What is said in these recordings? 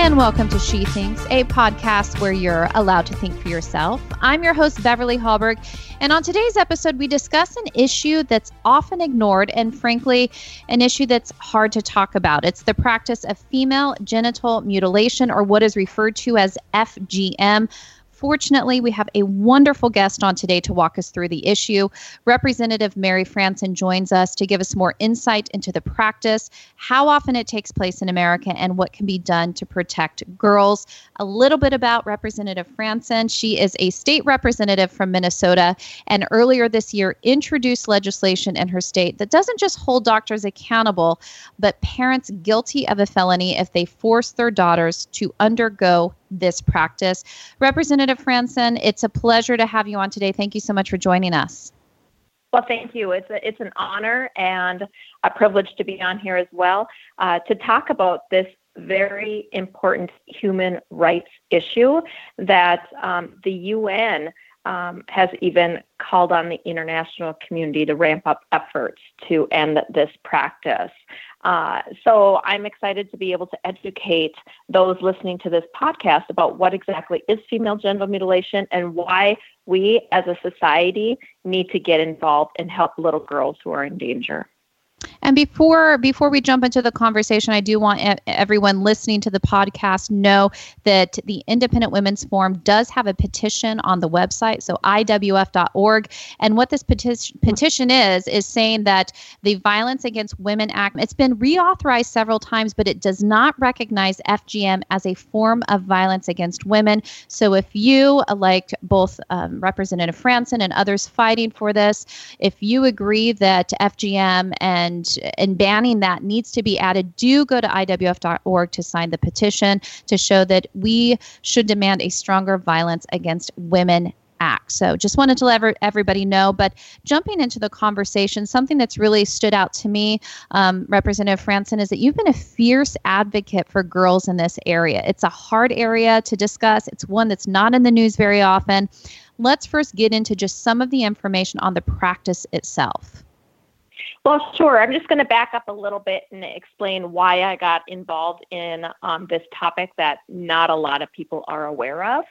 and welcome to She Thinks, a podcast where you're allowed to think for yourself. I'm your host, Beverly Hallberg, and on today's episode, we discuss an issue that's often ignored and, frankly, an issue that's hard to talk about. It's the practice of female genital mutilation, or what is referred to as FGM Fortunately, we have a wonderful guest on today to walk us through the issue. Representative Mary Franson joins us to give us more insight into the practice, how often it takes place in America, and what can be done to protect girls. A little bit about Representative Franson. She is a state representative from Minnesota and earlier this year introduced legislation in her state that doesn't just hold doctors accountable, but parents guilty of a felony if they force their daughters to undergo this practice. Representative Franson, it's a pleasure to have you on today. Thank you so much for joining us. Well, thank you. It's a, it's an honor and a privilege to be on here as well uh, to talk about this very important human rights issue that um, the UN um, has even called on the international community to ramp up efforts to end this practice. Uh, so I'm excited to be able to educate those listening to this podcast about what exactly is female genital mutilation and why we as a society need to get involved and help little girls who are in danger. And before before we jump into the conversation, I do want everyone listening to the podcast know that the Independent Women's Forum does have a petition on the website, so IWF.org. And what this petition petition is is saying that the Violence Against Women Act it's been reauthorized several times, but it does not recognize FGM as a form of violence against women. So if you, like both um, Representative Franson and others fighting for this, if you agree that FGM and and banning that needs to be added, do go to IWF.org to sign the petition to show that we should demand a stronger violence against women act. So just wanted to let everybody know. But jumping into the conversation, something that's really stood out to me, um, Representative Franson, is that you've been a fierce advocate for girls in this area. It's a hard area to discuss, it's one that's not in the news very often. Let's first get into just some of the information on the practice itself. Well, sure. I'm just going to back up a little bit and explain why I got involved in um, this topic that not a lot of people are aware of.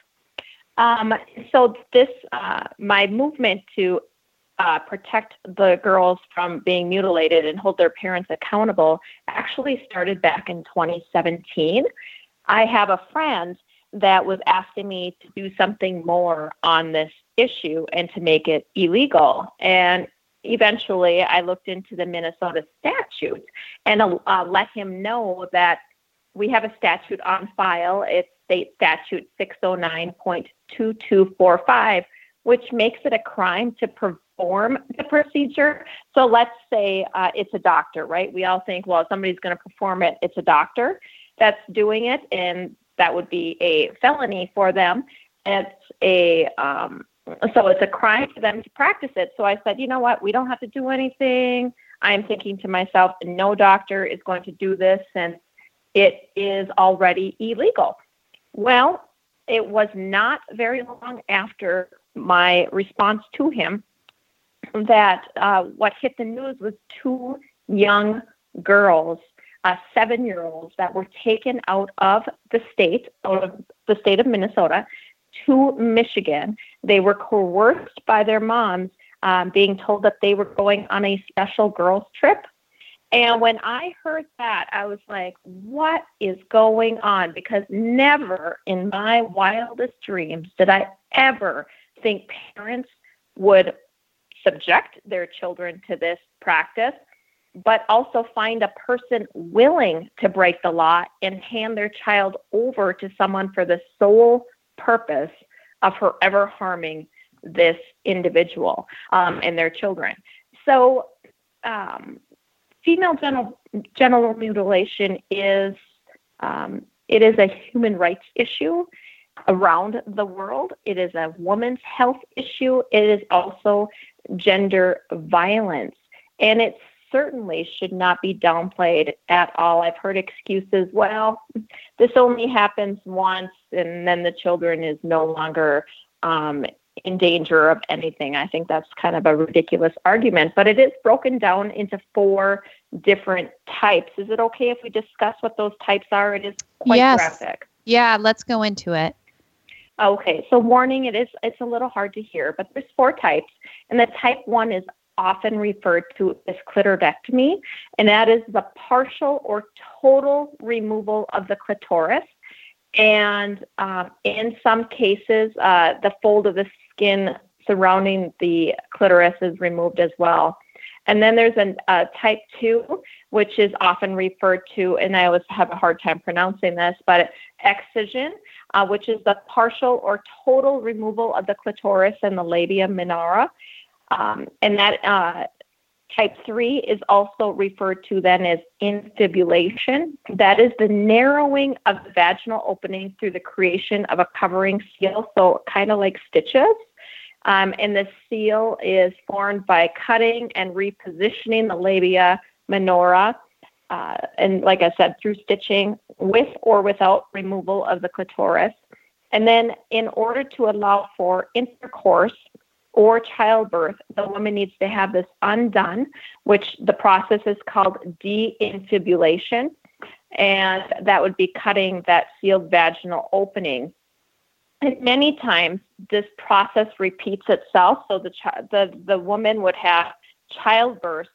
Um, so, this, uh, my movement to uh, protect the girls from being mutilated and hold their parents accountable actually started back in 2017. I have a friend that was asking me to do something more on this issue and to make it illegal. And eventually I looked into the Minnesota statute and uh, let him know that we have a statute on file. It's state statute 609.2245, which makes it a crime to perform the procedure. So let's say uh, it's a doctor, right? We all think, well, if somebody's going to perform it, it's a doctor that's doing it, and that would be a felony for them. It's a um, so it's a crime for them to practice it. So I said, you know what? We don't have to do anything. I'm thinking to myself, no doctor is going to do this since it is already illegal. Well, it was not very long after my response to him that uh, what hit the news was two young girls, uh, seven year olds, that were taken out of the state, out of the state of Minnesota, to Michigan. They were coerced by their moms, um, being told that they were going on a special girls' trip. And when I heard that, I was like, what is going on? Because never in my wildest dreams did I ever think parents would subject their children to this practice, but also find a person willing to break the law and hand their child over to someone for the sole purpose of her ever harming this individual um, and their children. So, um, female genital, genital mutilation is um, it is a human rights issue around the world. It is a woman's health issue. It is also gender violence, and it's certainly should not be downplayed at all. I've heard excuses, well, this only happens once and then the children is no longer um, in danger of anything. I think that's kind of a ridiculous argument, but it is broken down into four different types. Is it okay if we discuss what those types are? It is quite yes. graphic. Yeah, let's go into it. Okay, so warning, it is it's a little hard to hear, but there's four types, and the type one is often referred to as clitoridectomy, and that is the partial or total removal of the clitoris. And um, in some cases, uh, the fold of the skin surrounding the clitoris is removed as well. And then there's a uh, type 2, which is often referred to, and I always have a hard time pronouncing this, but excision, uh, which is the partial or total removal of the clitoris and the labia minora. Um, and that uh, type 3 is also referred to then as infibulation. That is the narrowing of the vaginal opening through the creation of a covering seal, so kind of like stitches. Um, and the seal is formed by cutting and repositioning the labia minora. Uh, and like I said, through stitching with or without removal of the clitoris. And then, in order to allow for intercourse or childbirth, the woman needs to have this undone, which the process is called deinfibulation. And that would be cutting that sealed vaginal opening. And many times this process repeats itself. So the, the, the woman would have childbirth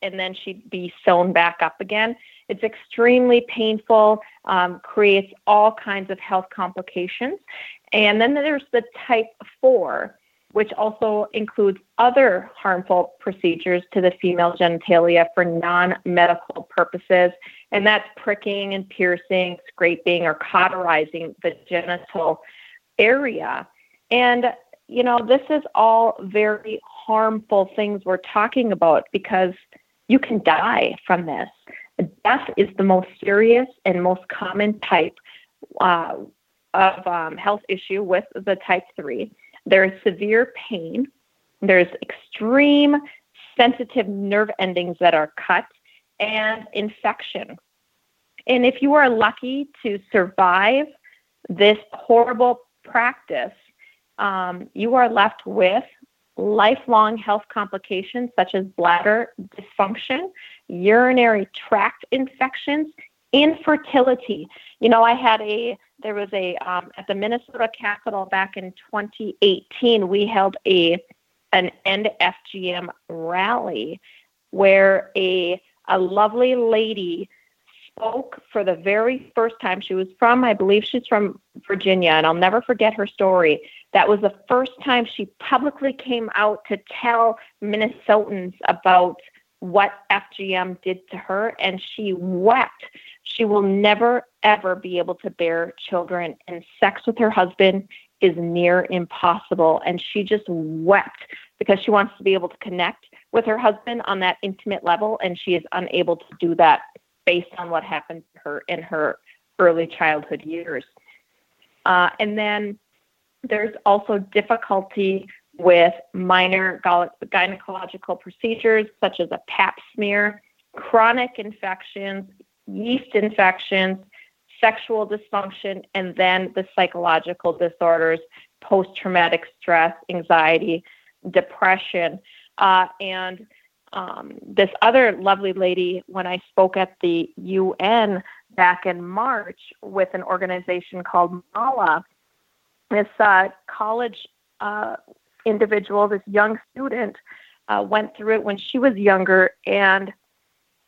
and then she'd be sewn back up again. It's extremely painful, um, creates all kinds of health complications. And then there's the type four, which also includes other harmful procedures to the female genitalia for non medical purposes. And that's pricking and piercing, scraping, or cauterizing the genital area. And, you know, this is all very harmful things we're talking about because you can die from this. Death is the most serious and most common type uh, of um, health issue with the type 3. There is severe pain. There's extreme sensitive nerve endings that are cut and infection. And if you are lucky to survive this horrible practice, um, you are left with lifelong health complications such as bladder dysfunction, urinary tract infections, infertility. You know, I had a there was a um, at the Minnesota Capitol back in 2018. We held a an end FGM rally where a a lovely lady spoke for the very first time. She was from, I believe she's from Virginia, and I'll never forget her story. That was the first time she publicly came out to tell Minnesotans about what FGM did to her, and she wept. She will never, ever be able to bear children, and sex with her husband is near impossible. And she just wept because she wants to be able to connect with her husband on that intimate level, and she is unable to do that based on what happened to her in her early childhood years. Uh, and then there's also difficulty with minor gynecological procedures such as a pap smear, chronic infections, yeast infections, sexual dysfunction, and then the psychological disorders, post traumatic stress, anxiety, depression. Uh, and um, this other lovely lady, when I spoke at the UN back in March with an organization called Mala, this uh, college uh, individual, this young student, uh, went through it when she was younger, and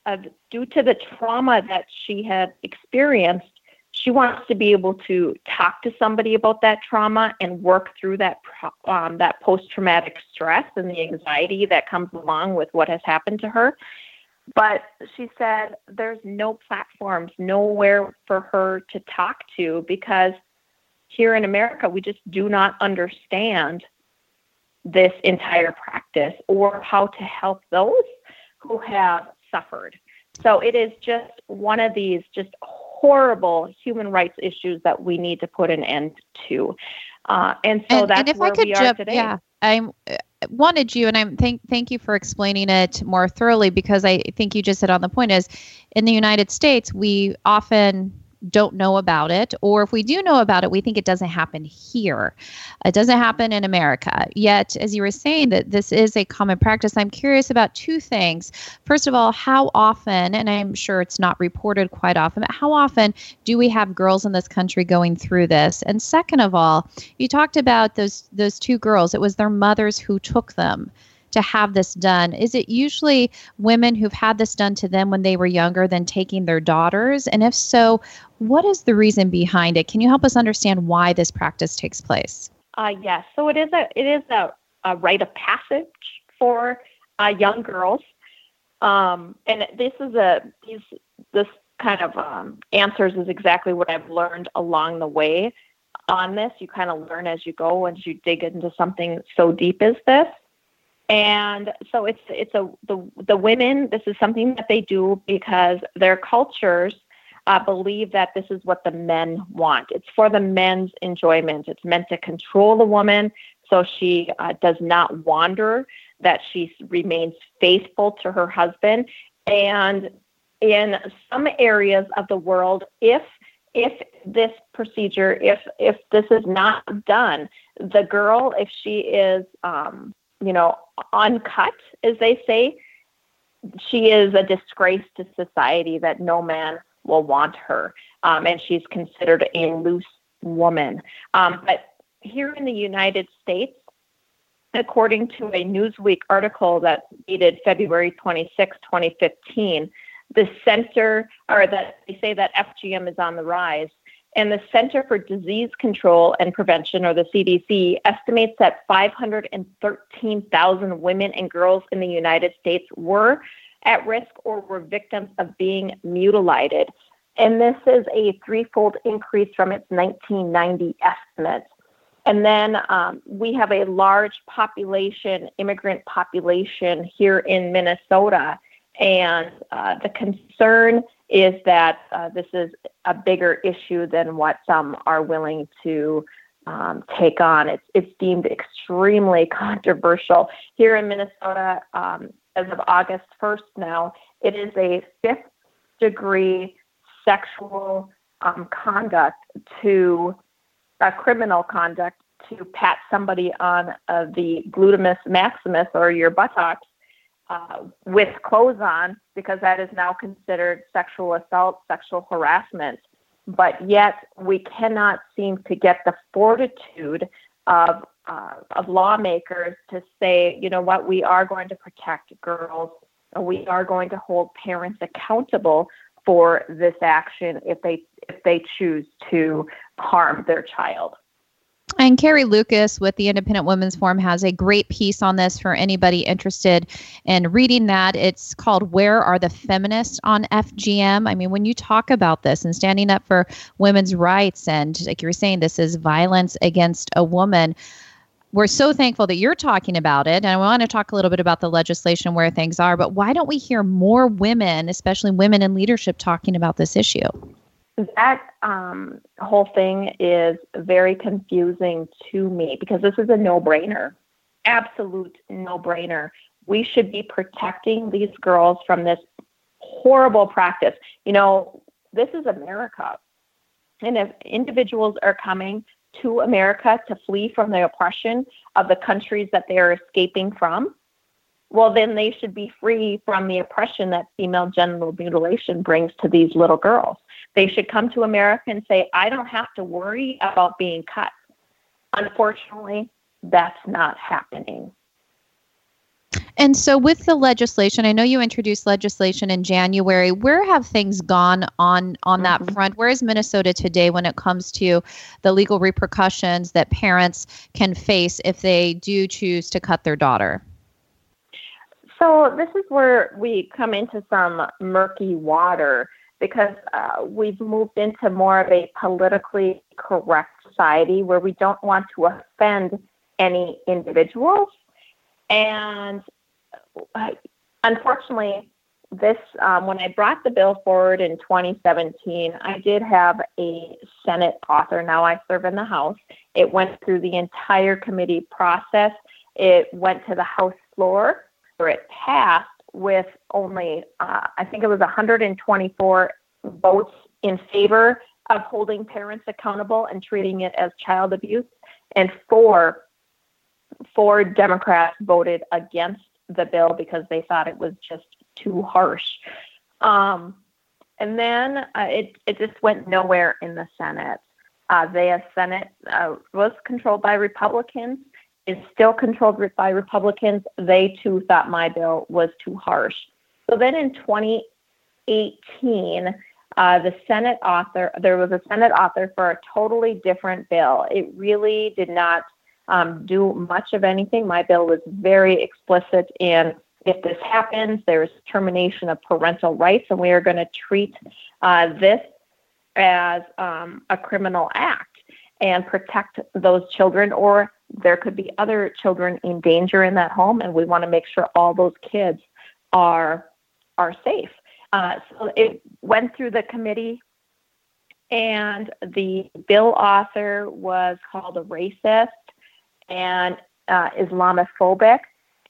uh, due to the trauma that she had experienced, she wants to be able to talk to somebody about that trauma and work through that um, that post traumatic stress and the anxiety that comes along with what has happened to her. But she said there's no platforms, nowhere for her to talk to because here in America we just do not understand this entire practice or how to help those who have suffered. So it is just one of these just horrible human rights issues that we need to put an end to. Uh, and so and, that's and if where I could we jump, today. Yeah, I uh, wanted you, and I'm thank thank you for explaining it more thoroughly because I think you just hit on the point. Is in the United States we often don't know about it, or if we do know about it, we think it doesn't happen here. It doesn't happen in America. Yet, as you were saying, that this is a common practice. I'm curious about two things. First of all, how often, and I'm sure it's not reported quite often, but how often do we have girls in this country going through this? And second of all, you talked about those those two girls. It was their mothers who took them to have this done? Is it usually women who've had this done to them when they were younger than taking their daughters? And if so, what is the reason behind it? Can you help us understand why this practice takes place? Uh, yes, so it is a it is a, a rite of passage for uh, young girls, um, and this is a these this kind of um, answers is exactly what I've learned along the way on this. You kind of learn as you go as you dig into something so deep as this. And so it's it's a the the women. This is something that they do because their cultures uh, believe that this is what the men want. It's for the men's enjoyment. It's meant to control the woman so she uh, does not wander. That she remains faithful to her husband. And in some areas of the world, if if this procedure, if if this is not done, the girl, if she is um, you know, uncut, as they say. She is a disgrace to society that no man will want her, um, and she's considered a loose woman. Um, but here in the United States, according to a Newsweek article that dated February 26, 2015, the center, or that they say that FGM is on the rise. And the Center for Disease Control and Prevention, or the CDC, estimates that 513,000 women and girls in the United States were at risk or were victims of being mutilated. And this is a threefold increase from its 1990 estimate. And then um, we have a large population, immigrant population here in Minnesota. And uh, the concern is that uh, this is a bigger issue than what some are willing to um, take on. It's, it's deemed extremely controversial. Here in Minnesota, um, as of August 1st now, it is a fifth degree sexual um, conduct to a criminal conduct to pat somebody on uh, the gluteus maximus or your buttocks uh, with clothes on because that is now considered sexual assault, sexual harassment. But yet we cannot seem to get the fortitude of uh, of lawmakers to say, you know what, we are going to protect girls. We are going to hold parents accountable for this action if they if they choose to harm their child. And Carrie Lukas with the Independent Women's Forum has a great piece on this for anybody interested in reading that. It's called Where Are the Feminists on FGM? I mean, when you talk about this and standing up for women's rights, and like you were saying, this is violence against a woman. We're so thankful that you're talking about it. And I want to talk a little bit about the legislation where things are. But why don't we hear more women, especially women in leadership, talking about this issue? That um, whole thing is very confusing to me because this is a no brainer, absolute no brainer. We should be protecting these girls from this horrible practice. You know, this is America. And if individuals are coming to America to flee from the oppression of the countries that they are escaping from, well, then they should be free from the oppression that female genital mutilation brings to these little girls. They should come to America and say, I don't have to worry about being cut. Unfortunately, that's not happening. And so, with the legislation, I know you introduced legislation in January. Where have things gone on on mm-hmm. that front? Where is Minnesota today when it comes to the legal repercussions that parents can face if they do choose to cut their daughter? So, this is where we come into some murky water because uh, we've moved into more of a politically correct society where we don't want to offend any individuals. And uh, unfortunately, this um, when I brought the bill forward in 2017, I did have a Senate author. Now I serve in the House. It went through the entire committee process. It went to the House floor it passed with only, uh, I think it was 124 votes in favor of holding parents accountable and treating it as child abuse. And four, four Democrats voted against the bill because they thought it was just too harsh. Um, and then uh, it, it just went nowhere in the Senate. Uh, the Senate uh, was controlled by Republicans, is still controlled by Republicans. They too thought my bill was too harsh. So then in 2018, uh, the Senate author, there was a Senate author for a totally different bill. It really did not um, do much of anything. My bill was very explicit in if this happens, there's termination of parental rights, and we are going to treat uh, this as um, a criminal act and protect those children, or there could be other children in danger in that home, and we want to make sure all those kids are are safe. Uh, so it went through the committee, and the bill author was called a racist and uh, Islamophobic,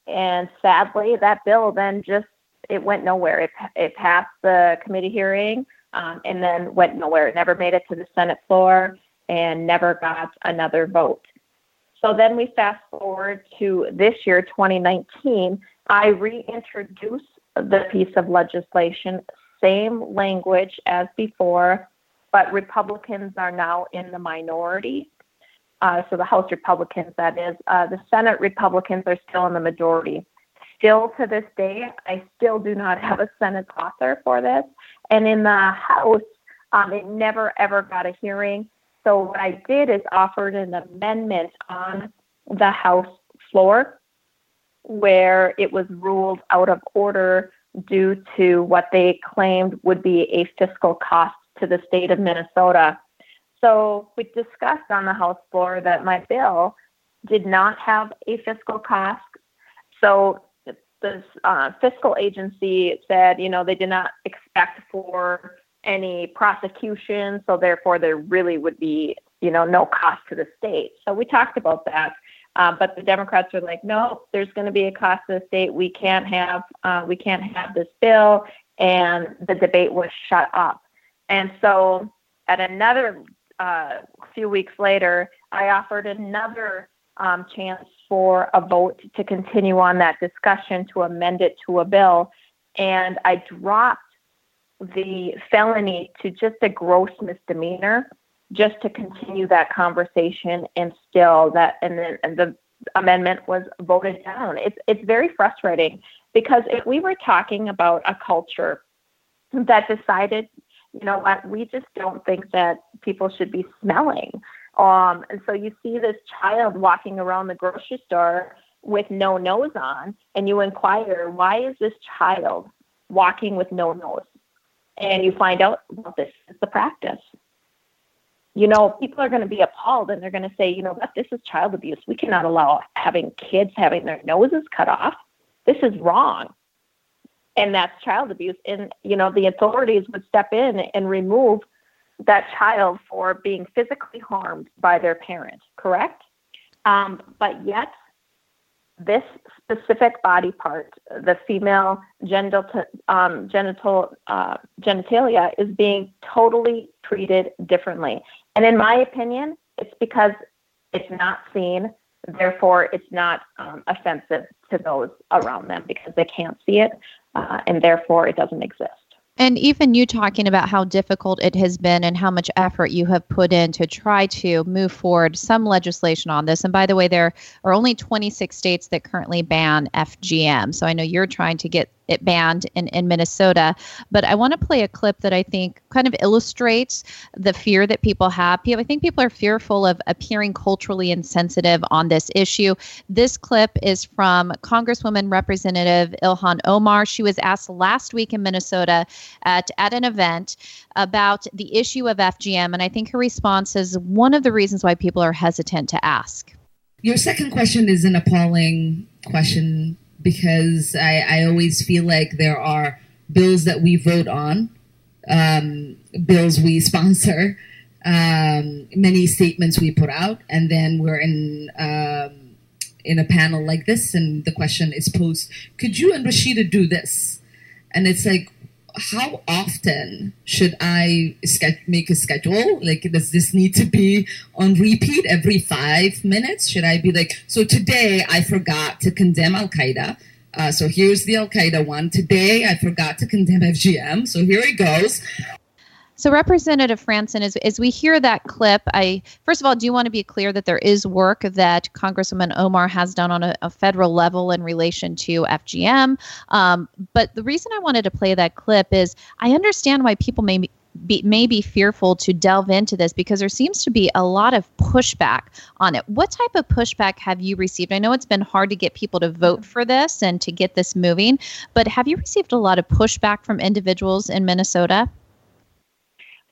and sadly, that bill then just it went nowhere. It it passed the committee hearing um, and then went nowhere. It never made it to the Senate floor and never got another vote. So then we fast forward to this year, 2019. I reintroduce the piece of legislation, same language as before, but Republicans are now in the minority. Uh, so the House Republicans, that is. Uh, the Senate Republicans are still in the majority. Still to this day, I still do not have a Senate author for this. And in the House, um, it never ever got a hearing. So what I did is offered an amendment on the House floor where it was ruled out of order due to what they claimed would be a fiscal cost to the state of Minnesota. So we discussed on the House floor that my bill did not have a fiscal cost. So the uh, fiscal agency said, you know, they did not expect for any prosecution, so therefore there really would be, you know, no cost to the state. So we talked about that. Uh, but the Democrats were like, no, there's going to be a cost to the state. We can't have uh, we can't have this bill, and the debate was shut up. And so, at another uh, few weeks later, I offered another um, chance for a vote to continue on that discussion to amend it to a bill, and I dropped the felony to just a gross misdemeanor just to continue that conversation and still that and then and the amendment was voted down. It's it's very frustrating because if we were talking about a culture that decided, you know what, we just don't think that people should be smelling. Um, and so you see this child walking around the grocery store with no nose on, and you inquire, why is this child walking with no nose? And you find out, well, this is the practice you know, people are going to be appalled and they're going to say, you know what, this is child abuse. We cannot allow having kids having their noses cut off. This is wrong. And that's child abuse. And, you know, the authorities would step in and remove that child for being physically harmed by their parent, correct? Um, but yet, this specific body part, the female genital, um, genital uh, genitalia, is being totally treated differently. And in my opinion, it's because it's not seen, therefore, it's not um, offensive to those around them because they can't see it, uh, and therefore, it doesn't exist. And even you talking about how difficult it has been and how much effort you have put in to try to move forward some legislation on this. And by the way, there are only 26 states that currently ban FGM. So I know you're trying to get it banned in, in Minnesota. But I want to play a clip that I think kind of illustrates the fear that people have. I think people are fearful of appearing culturally insensitive on this issue. This clip is from Congresswoman Representative Ilhan Omar. She was asked last week in Minnesota at, at an event about the issue of FGM. And I think her response is one of the reasons why people are hesitant to ask. Your second question is an appalling question because I, I always feel like there are bills that we vote on, um, bills we sponsor, um, many statements we put out, and then we're in um, in a panel like this, and the question is posed: Could you and Rashida do this? And it's like, how often should I make a schedule? Like, does this need to be on repeat every five minutes? Should I be like, so today I forgot to condemn Al Qaeda. Uh, so here's the Al Qaeda one. Today I forgot to condemn FGM. So here it goes. So, Representative Franson, as, as we hear that clip, I first of all do want to be clear that there is work that Congresswoman Omar has done on a, a federal level in relation to FGM. Um, but the reason I wanted to play that clip is I understand why people may be, may be fearful to delve into this because there seems to be a lot of pushback on it. What type of pushback have you received? I know it's been hard to get people to vote for this and to get this moving, but have you received a lot of pushback from individuals in Minnesota?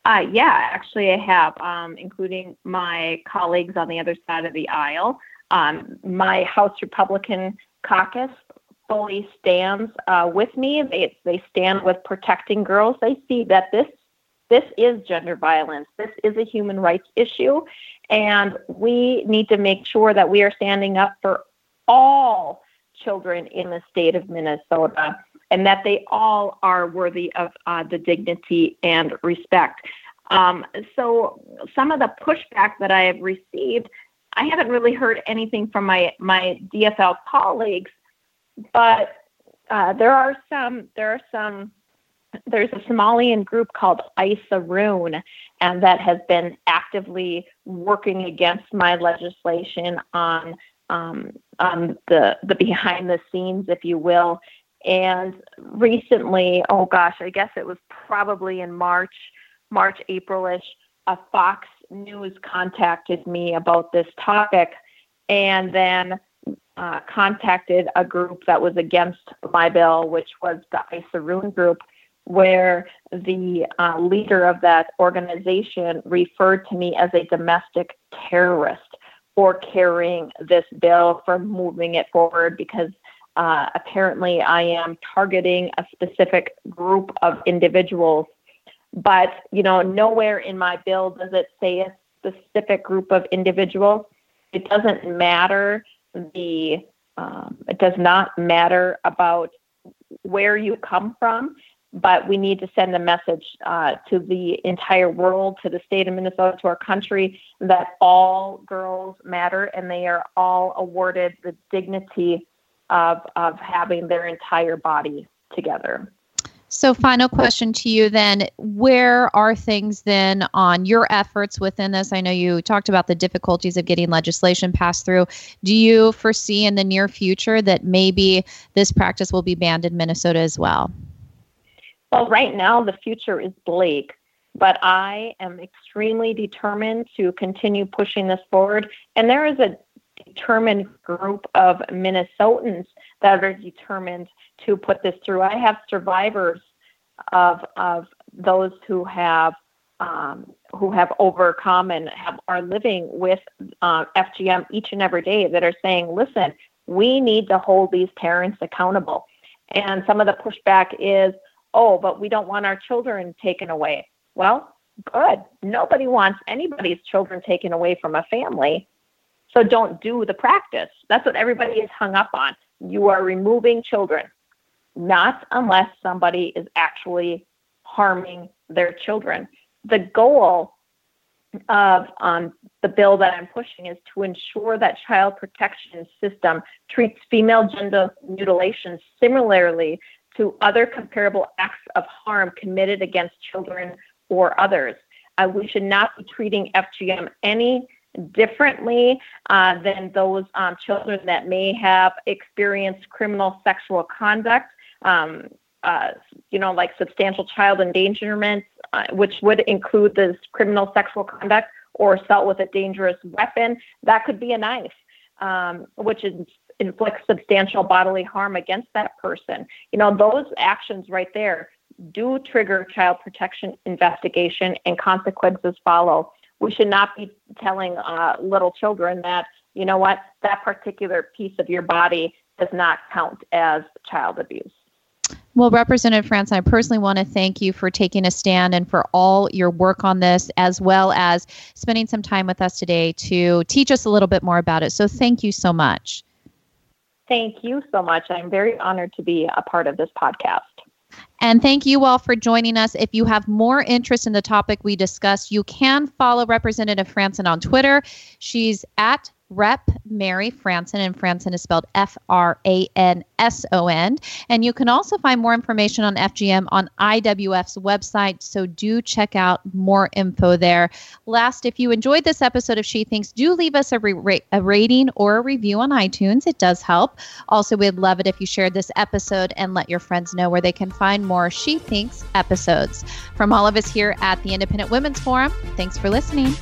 Uh, yeah, actually, I have, um, including my colleagues on the other side of the aisle. Um, my House Republican caucus fully stands uh, with me. They they stand with protecting girls. They see that this this is gender violence. This is a human rights issue, and we need to make sure that we are standing up for all children in the state of Minnesota and that they all are worthy of uh, the dignity and respect. Um, so some of the pushback that I have received, I haven't really heard anything from my my DFL colleagues, but uh, there are some there are some there's a Somalian group called Isuroon, and that has been actively working against my legislation on um, on the the behind the scenes, if you will, and recently, oh gosh, I guess it was probably in March, March, Aprilish, a Fox News contacted me about this topic and then uh, contacted a group that was against my bill, which was the Isuroon group, where the uh, leader of that organization referred to me as a domestic terrorist for carrying this bill, for moving it forward because uh, apparently, I am targeting a specific group of individuals, but you know, nowhere in my bill does it say a specific group of individuals. It doesn't matter the. Um, it does not matter about where you come from, but we need to send a message uh, to the entire world, to the state of Minnesota, to our country, that all girls matter and they are all awarded the dignity of, of having their entire body together. So, final question to you then. Where are things then on your efforts within this? I know you talked about the difficulties of getting legislation passed through. Do you foresee in the near future that maybe this practice will be banned in Minnesota as well? Well, right now, the future is bleak, but I am extremely determined to continue pushing this forward. And there is a determined group of Minnesotans that are determined to put this through. I have survivors of of those who have um, who have overcome and have are living with uh, FGM each and every day that are saying, "Listen, we need to hold these parents accountable." And some of the pushback is, "Oh, but we don't want our children taken away." Well, good. Nobody wants anybody's children taken away from a family. So don't do the practice. That's what everybody is hung up on. You are removing children, not unless somebody is actually harming their children. The goal of um, the bill that I'm pushing is to ensure that child protection system treats female genital mutilation similarly to other comparable acts of harm committed against children or others. Uh, we should not be treating FGM any differently uh, than those um, children that may have experienced criminal sexual conduct, um, uh, you know, like substantial child endangerment, uh, which would include this criminal sexual conduct or assault with a dangerous weapon. That could be a knife, um, which is, inflicts substantial bodily harm against that person. You know, those actions right there do trigger child protection investigation and consequences follow we should not be telling uh, little children that you know what that particular piece of your body does not count as child abuse well, Representative France, I personally want to thank you for taking a stand and for all your work on this, as well as spending some time with us today to teach us a little bit more about it. So, thank you so much. Thank you so much. I'm very honored to be a part of this podcast. And thank you all for joining us. If you have more interest in the topic we discussed, you can follow Representative Franson on Twitter. She's at Rep Mary Franson, and Franson is spelled F R A N S O N. And you can also find more information on FGM on IWF's website, so do check out more info there. Last, if you enjoyed this episode of She Thinks, do leave us a, re- a rating or a review on iTunes. It does help. Also, we'd love it if you shared this episode and let your friends know where they can find more She Thinks episodes. From all of us here at the Independent Women's Forum, thanks for listening.